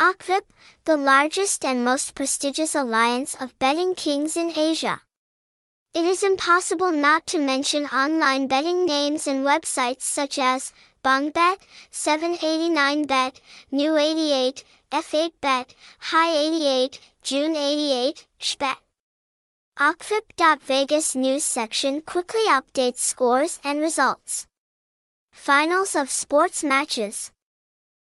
OKVIP, the largest and most prestigious alliance of betting kings in Asia. It is impossible not to mention online betting names and websites such as BongBet, 789bet, New88, F8bet, High Eighty Eight, Jun88, Shbet. OKVIP.Vegas news section quickly updates scores and results. Finals of sports matches.